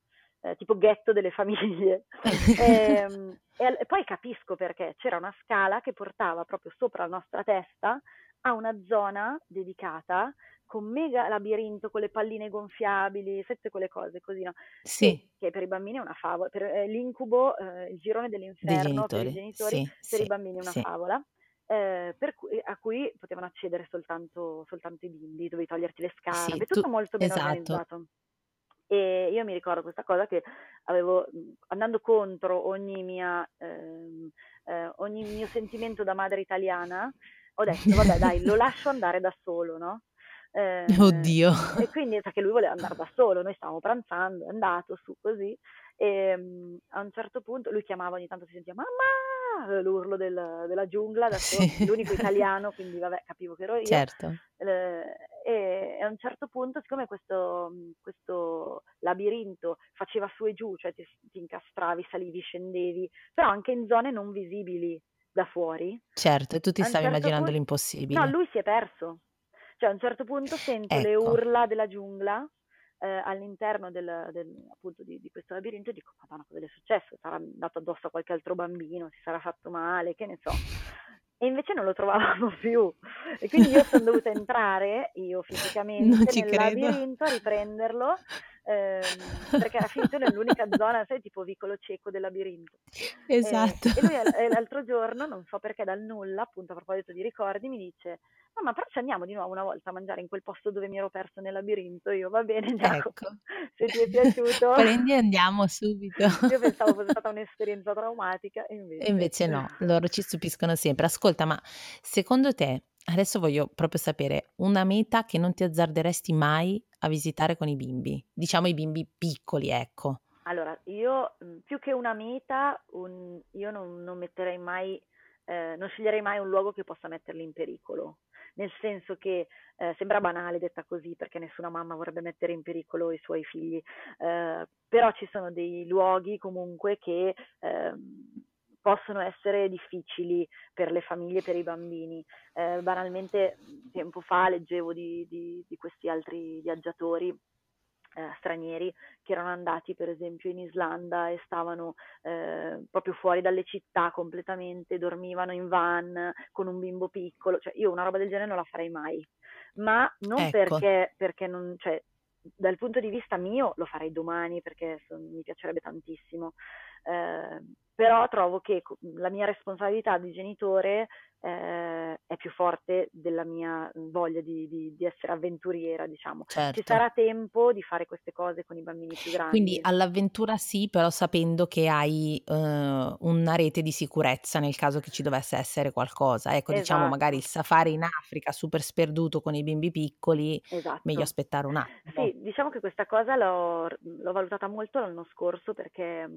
eh, tipo ghetto delle [LAUGHS] famiglie. ehm, e, e poi capisco perché c'era una scala che portava proprio sopra la nostra testa a una zona dedicata con mega labirinto, con le palline gonfiabili, tutte quelle cose così, no? Sì. Che, che per i bambini è una favola, per eh, l'incubo, eh, il girone dell'inferno per i genitori, sì, per sì, i bambini è una favola. Eh, cui, a cui potevano accedere soltanto, soltanto, i bimbi, dovevi toglierti le scarpe, tutto tu, molto ben esatto. organizzato. E io mi ricordo questa cosa che avevo, andando contro ogni, mia, ehm, eh, ogni mio sentimento da madre italiana, ho detto, vabbè dai, lo [LAUGHS] lascio andare da solo, no? Eh, Oddio. E quindi perché lui voleva andare da solo, noi stavamo pranzando, è andato su così e um, a un certo punto lui chiamava ogni tanto si sentiva mamma l'urlo del, della giungla, da solo, sì. l'unico [LAUGHS] italiano, quindi vabbè capivo che ero io. Certo. Eh, e, a un certo punto, siccome questo, questo labirinto faceva su e giù, cioè ti, ti incastravi, salivi, scendevi, però anche in zone non visibili da fuori. Certo, e tu ti stavi certo immaginando punto, l'impossibile. No, lui si è perso. Cioè a un certo punto sento ecco. le urla della giungla eh, all'interno del, del, appunto di, di, questo labirinto e dico, madonna, cosa è successo? Sarà andato addosso a qualche altro bambino, si sarà fatto male, che ne so. E invece non lo trovavamo [LAUGHS] più. E quindi io sono dovuta entrare, io fisicamente, nel credo. labirinto a riprenderlo ehm, perché era finito nell'unica zona, sai, tipo vicolo cieco del labirinto. Esatto. E, e lui l'altro giorno, non so perché dal nulla, appunto a proposito di ricordi, mi dice mamma però ci andiamo di nuovo una volta a mangiare in quel posto dove mi ero perso nel labirinto, io va bene [LAUGHS] Giacomo, Ecco. se ti è piaciuto. [LAUGHS] Prendi e andiamo subito. [LAUGHS] Io pensavo fosse stata un'esperienza traumatica e E invece... invece no, loro ci stupiscono sempre. Ascolta, ma secondo te, adesso voglio proprio sapere, una meta che non ti azzarderesti mai a visitare con i bimbi? Diciamo i bimbi piccoli, ecco. Allora, io mh, più che una meta, un- io non, non metterei mai, eh, non sceglierei mai un luogo che possa metterli in pericolo. Nel senso che eh, sembra banale detta così, perché nessuna mamma vorrebbe mettere in pericolo i suoi figli, eh, però ci sono dei luoghi comunque che ehm, possono essere difficili per le famiglie per i bambini. Eh, banalmente, tempo fa leggevo di, di- di questi altri viaggiatori eh, stranieri che erano andati per esempio in Islanda e stavano eh, proprio fuori dalle città completamente, dormivano in van con un bimbo piccolo, cioè io una roba del genere non la farei mai, ma non Ecco, perché, perché non, cioè, dal punto di vista mio lo farei domani perché son- mi piacerebbe tantissimo, eh, però trovo che la mia responsabilità di genitore eh, è più forte della mia voglia di, di- di essere avventuriera, diciamo. Ci certo. sarà tempo di fare queste cose con i bambini più Quindi grandi. all'avventura sì, però sapendo che hai eh, una rete di sicurezza nel caso che ci dovesse essere qualcosa. Ecco, diciamo magari il Esatto, safari in Africa super sperduto con i bimbi piccoli, meglio esatto. aspettare un attimo. Sì, diciamo che questa cosa l'ho, l'ho valutata molto l'anno scorso perché,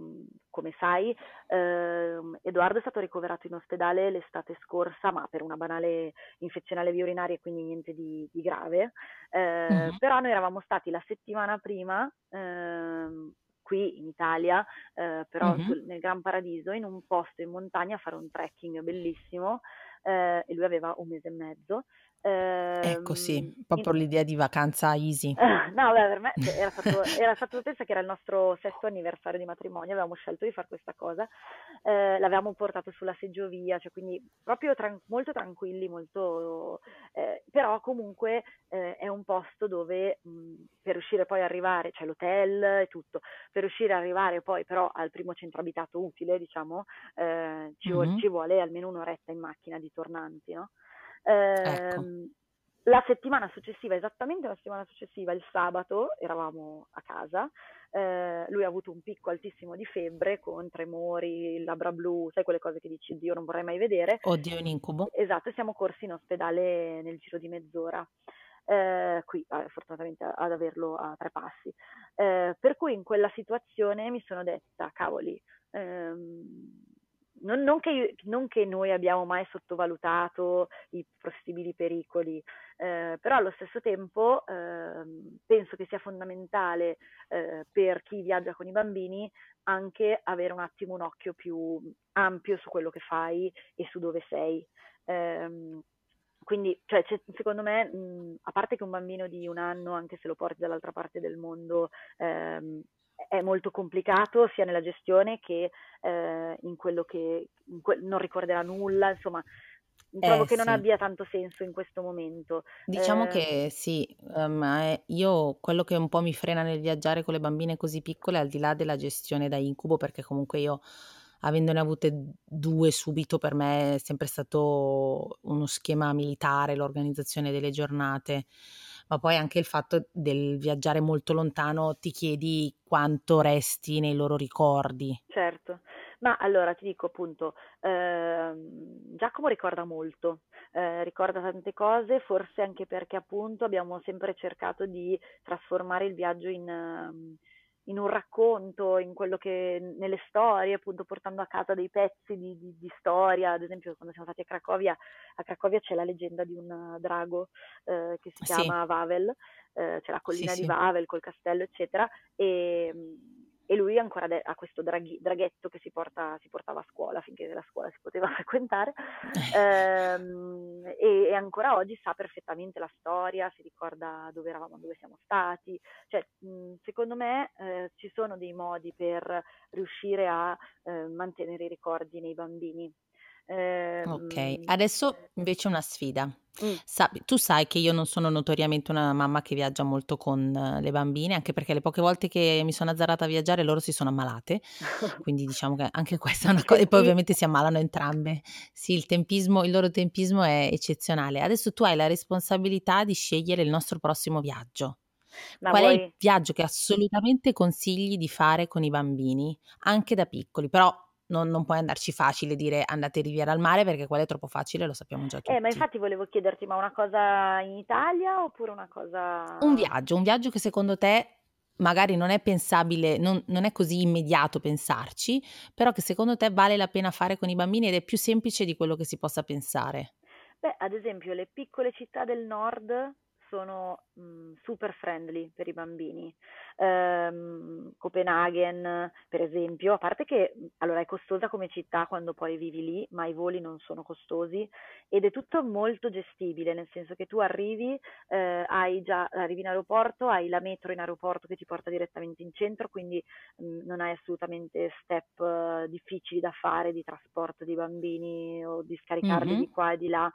come sai, ehm, Edoardo è stato ricoverato in ospedale l'estate scorsa, ma per una banale infezione alle vie urinarie, quindi niente di, di grave. Eh, Mhm. però noi eravamo stati la settimana prima, ehm, qui in Italia, eh, però Mhm. sul- nel Gran Paradiso, in un posto in montagna a fare un trekking bellissimo, eh, e lui aveva un mese e mezzo. Ecco sì, Ehm, in- proprio l'idea di vacanza easy. [LAUGHS] No, beh, per me cioè, era stato, era stato, pensa che era il nostro sesto anniversario di matrimonio, avevamo scelto di fare questa cosa, eh, l'avevamo portato sulla seggiovia, cioè quindi proprio tran- molto tranquilli, molto, eh, però comunque eh, è un posto dove mh, per riuscire poi ad arrivare, c'è l'hotel e tutto, per riuscire ad arrivare poi però al primo centro abitato utile, diciamo, eh, ci, vuole, Mhm. ci vuole almeno un'oretta in macchina di tornanti, no? Ecco, Ehm, la settimana successiva, esattamente la settimana successiva, il sabato, eravamo a casa, eh, lui ha avuto un picco altissimo di febbre con tremori, labbra blu, sai quelle cose che dici, Dio non vorrei mai vedere. oddio, un incubo. Esatto, siamo corsi in ospedale nel giro di mezz'ora. Eh, qui, eh, fortunatamente ad averlo a tre passi. Eh, per cui in quella situazione mi sono detta, cavoli, ehm, non, non che non che noi abbiamo mai sottovalutato i possibili pericoli, eh, però allo stesso tempo ehm, penso che sia fondamentale eh, per chi viaggia con i bambini anche avere un attimo un occhio più ampio su quello che fai e su dove sei. Ehm, quindi, cioè, secondo me, mh, a parte che un bambino di un anno, anche se lo porti dall'altra parte del mondo, ehm, è molto complicato sia nella gestione che eh, in quello che in que- non ricorderà nulla, insomma, trovo Eh che non sì. abbia tanto senso in questo momento. Diciamo Eh, che sì, eh, io quello che un po' mi frena nel viaggiare con le bambine così piccole, al di là della gestione da incubo, perché comunque io avendone avute due subito, per me è sempre stato uno schema militare, l'organizzazione delle giornate, ma poi anche il fatto del viaggiare molto lontano ti chiedi quanto resti nei loro ricordi. Certo, ma allora ti dico appunto, ehm, Giacomo ricorda molto, eh, ricorda tante cose, forse anche perché appunto abbiamo sempre cercato di trasformare il viaggio in, ehm, in un racconto, in quello che, nelle storie, appunto portando a casa dei pezzi di, di- di storia, ad esempio quando siamo stati a Cracovia, a Cracovia c'è la leggenda di un drago eh, che si Sì, chiama Wavel, eh, c'è la sì, collina di sì. Wavel col castello, eccetera, e, e lui ancora ade- ha questo draghi- draghetto che si, porta, si portava a scuola finché la scuola si poteva [LAUGHS] frequentare ehm, e, e ancora oggi sa perfettamente la storia, si ricorda dove eravamo, dove siamo stati, cioè mh, secondo me eh, ci sono dei modi per riuscire a eh, mantenere i ricordi nei bambini. Ehm adesso invece una sfida. Mh. Sa tu sai che io non sono notoriamente una mamma che viaggia molto con le bambine, anche perché le poche volte che mi sono azzarrata a viaggiare loro si sono ammalate, [LAUGHS] quindi diciamo che anche questa è una co e poi ovviamente si ammalano entrambe. Sì, il tempismo il loro tempismo è eccezionale. Adesso tu hai la responsabilità di scegliere il nostro prossimo viaggio. Ma Qual è il vuoi viaggio che assolutamente consigli di fare con i bambini, anche da piccoli? Però non non puoi andarci facile, dire: "Andate riviera al mare", perché quello è troppo facile, lo sappiamo già Eh, ma tutti. infatti volevo chiederti, ma una cosa in Italia oppure una Un cosa viaggio, un viaggio che secondo te magari non è pensabile, non non è così immediato pensarci, però che secondo te vale la pena fare con i bambini ed è più semplice di quello che si possa pensare? Beh, ad esempio le piccole città del nord sono, mhmm, super friendly per i bambini. Ehm, Copenaghen, per esempio, a parte che, mhmm, allora è costosa come città quando poi vivi lì, ma i voli non sono costosi ed è tutto molto gestibile, nel senso che tu arrivi, hai già arrivi in aeroporto, hai la metro in aeroporto che ti porta direttamente in centro, quindi, mhmm, non hai assolutamente step eh, difficili da fare di trasporto di bambini o di scaricarli Mh-mh. di qua e di là.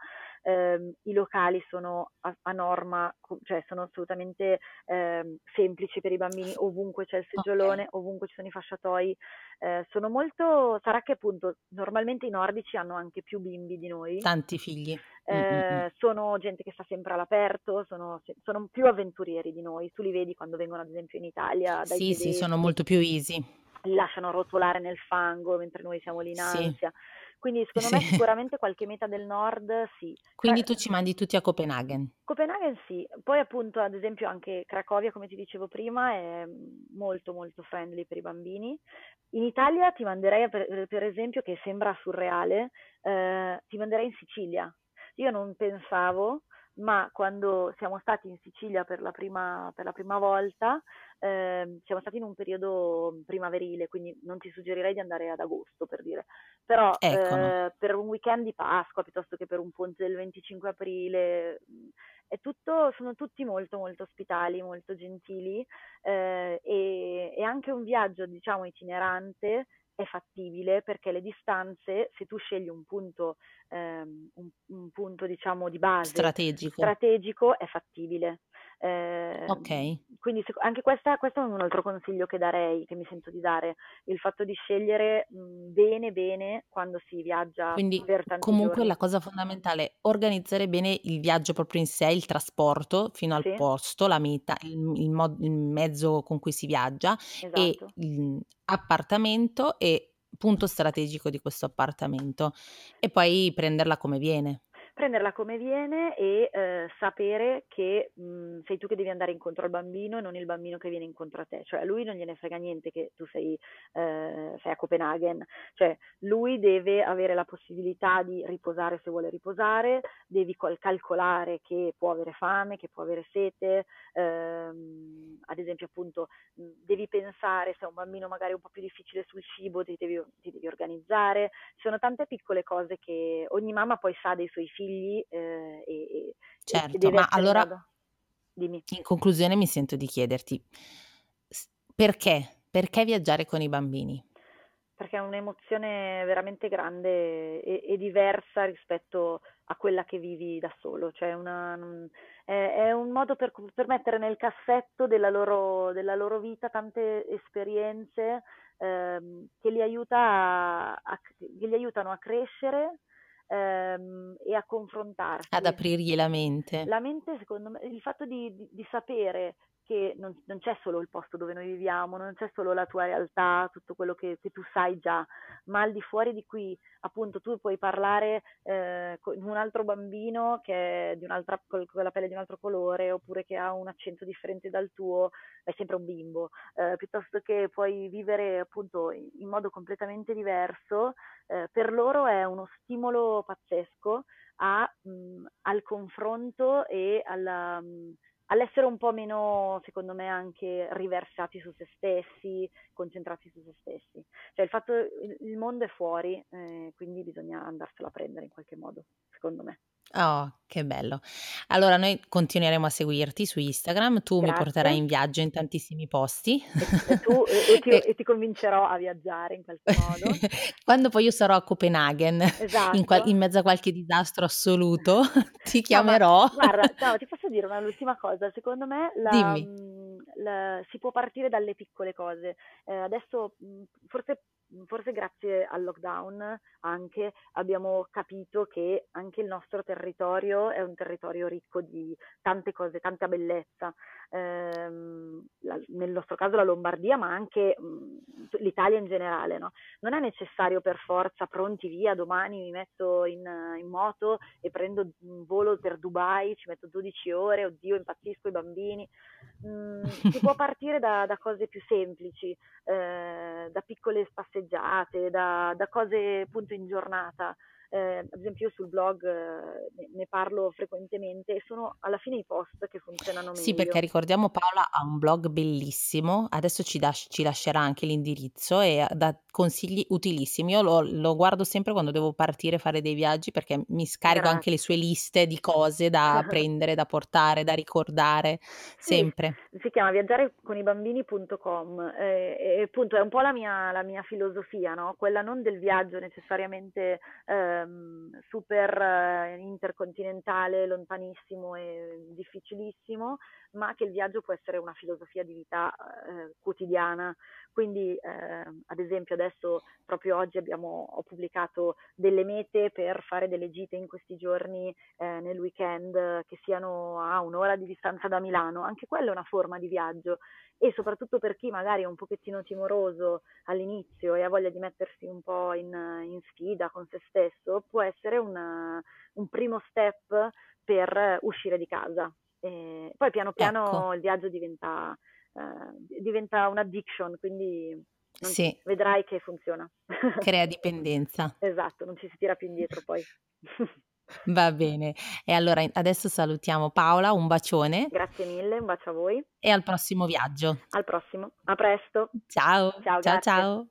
Ehm, I locali sono a, a norma, cioè sono assolutamente ehm, semplici per i bambini, ovunque c'è il Okay. seggiolone, ovunque ci sono i fasciatoi. Eh, sono molto, sarà che appunto normalmente i nordici hanno anche più bimbi di noi, Tanti figli. Mh, mh, mh. eh, sono gente che sta sempre all'aperto, sono, sono più avventurieri di noi. Tu li vedi quando vengono ad esempio in Italia dai Sì, sì, sono tedeschi, molto più easy. li lasciano rotolare nel fango mentre noi siamo lì in Sì, ansia. Quindi [LAUGHS] secondo sì. me sicuramente qualche meta del nord sì. Quindi Cra- tu ci mandi tutti a Copenaghen. Copenaghen sì, poi appunto ad esempio anche Cracovia, come ti dicevo prima, è molto molto friendly per i bambini. In Italia ti manderei per, per esempio, che sembra surreale, eh, ti manderei in Sicilia. Io non pensavo, ma quando siamo stati in Sicilia per la prima, per la prima volta, eh, siamo stati in un periodo primaverile, quindi non ti suggerirei di andare ad agosto per dire, però Ecco, eh, per un weekend di Pasqua piuttosto che per un ponte del 25 aprile è tutto, sono tutti molto molto ospitali, molto gentili eh, e, e anche un viaggio diciamo itinerante è fattibile perché le distanze, se tu scegli un punto, ehm, un, un punto diciamo di base Strategico. strategico, è fattibile. Eh, Okay. quindi sec- anche questa, questo è un altro consiglio che darei, che mi sento di dare, il fatto di scegliere mh, bene bene quando si viaggia Quindi per tanti comunque giorni. la cosa fondamentale è organizzare bene il viaggio proprio in sé, il trasporto fino al Sì, posto, la meta, il il mo il mezzo con cui si viaggia e esatto. il appartamento e punto strategico di questo appartamento e poi prenderla come viene. Prenderla come viene e eh, sapere che mh, sei tu che devi andare incontro al bambino e non il bambino che viene incontro a te. Cioè a lui non gliene frega niente che tu sei, eh, sei a Copenaghen, cioè lui deve avere la possibilità di riposare se vuole riposare, devi cal- calcolare che può avere fame, che può avere sete, ehm, ad esempio appunto mh, devi pensare se è un bambino magari un po' più difficile sul cibo, ti devi, ti devi organizzare, ci sono tante piccole cose che ogni mamma poi sa dei suoi figli eh, e, e, e Certo, deve ma allora in conclusione mi sento di chiederti perché? Perché viaggiare con i bambini? perché è un'emozione veramente grande e, e diversa rispetto a quella che vivi da solo, cioè una, è, è, un modo per, per, mettere nel cassetto della loro, della loro vita tante esperienze ehm, che, li aiuta a, a, che li aiutano a crescere ehm, e a Ad confrontarsi. aprirgli la mente. La mente, secondo me, il fatto di, di, di sapere che non, non, c'è solo il posto dove noi viviamo, non c'è solo la tua realtà, tutto quello che, che tu sai già, ma al di fuori di qui, appunto, tu puoi parlare eh, con un altro bambino che è di un'altra, con la pelle di un altro colore, oppure che ha un accento differente dal tuo, è sempre un bimbo, eh, piuttosto che puoi vivere appunto in, modo completamente diverso, eh, per loro è uno stimolo pazzesco a, mh, al confronto e alla, mh, all'essere un po' meno, secondo me, anche riversati su se stessi, concentrati su se stessi. Cioè il fatto, il, mondo è fuori, eh, quindi bisogna andarselo a prendere in qualche modo, secondo me. Oh, che bello. Allora noi continueremo a seguirti su Instagram, tu mi porterai Grazie. in viaggio in tantissimi posti E e tu e e [LAUGHS] ti e e ti convincerò a viaggiare in qualche modo. [LAUGHS] quando poi io sarò a Copenaghen in qual Esatto. in mezzo a qualche disastro assoluto [LAUGHS] ti No, ma chiamerò. guarda, no, ti posso dire una l'ultima cosa, secondo me la Dimmi. mhmm, l si può partire dalle piccole cose. Ehm, adesso, mhmm, forse forse grazie al lockdown anche, abbiamo capito che anche il nostro territorio è un territorio ricco di tante cose, tanta bellezza. Ehm, la nel nostro caso la Lombardia, ma anche, mhmm, l'Italia in generale, no, non è necessario per forza: "Pronti, via, domani mi metto in in moto e prendo un volo per Dubai, ci metto 12 ore, oddio impazzisco, i bambini". Mhmm, si può [LAUGHS] partire da da cose più semplici, ehm, da piccole passeggiate, da da cose appunto in giornata. Ehm, ad esempio io sul blog ne ne parlo frequentemente e sono alla fine i post che funzionano Sì, perché meglio. ricordiamo Paola ha un blog bellissimo, adesso ci dasc ci lascerà anche l'indirizzo e ha dà consigli utilissimi. Io lo lo guardo sempre quando devo partire, fare dei viaggi, perché mi scarico anche le Grazie. sue liste di cose da [LAUGHS] prendere, da portare, da ricordare, Sì, sempre. si chiama viaggiareconibambini.com, ehm, e appunto è un po' la mia la mia filosofia, no, quella non del viaggio necessariamente, ehm, super intercontinentale, lontanissimo e difficilissimo, ma che il viaggio può essere una filosofia di vita, ehm, quotidiana. Quindi, ehm, ad esempio adesso proprio oggi abbiamo ho pubblicato delle mete per fare delle gite in questi giorni, ehm, nel weekend che siano a 1 ora di distanza da Milano. Anche quella è una forma di viaggio e soprattutto per chi magari è un pochettino timoroso all'inizio e ha voglia di mettersi un po' in in sfida con se stesso, può essere un un primo step per uscire di casa. Ehm, poi piano Ecco. piano il viaggio diventa d diventa un'addiction, quindi Sì. vedrai che funziona. [LAUGHS] Crea dipendenza. Esatto, non ci si tira più indietro poi. [LAUGHS] Va bene. E allora adesso salutiamo Paola, un bacione Grazie mille, un bacio a voi. e al prossimo viaggio. Al prossimo. A presto. Ciao, Ciao, ciao.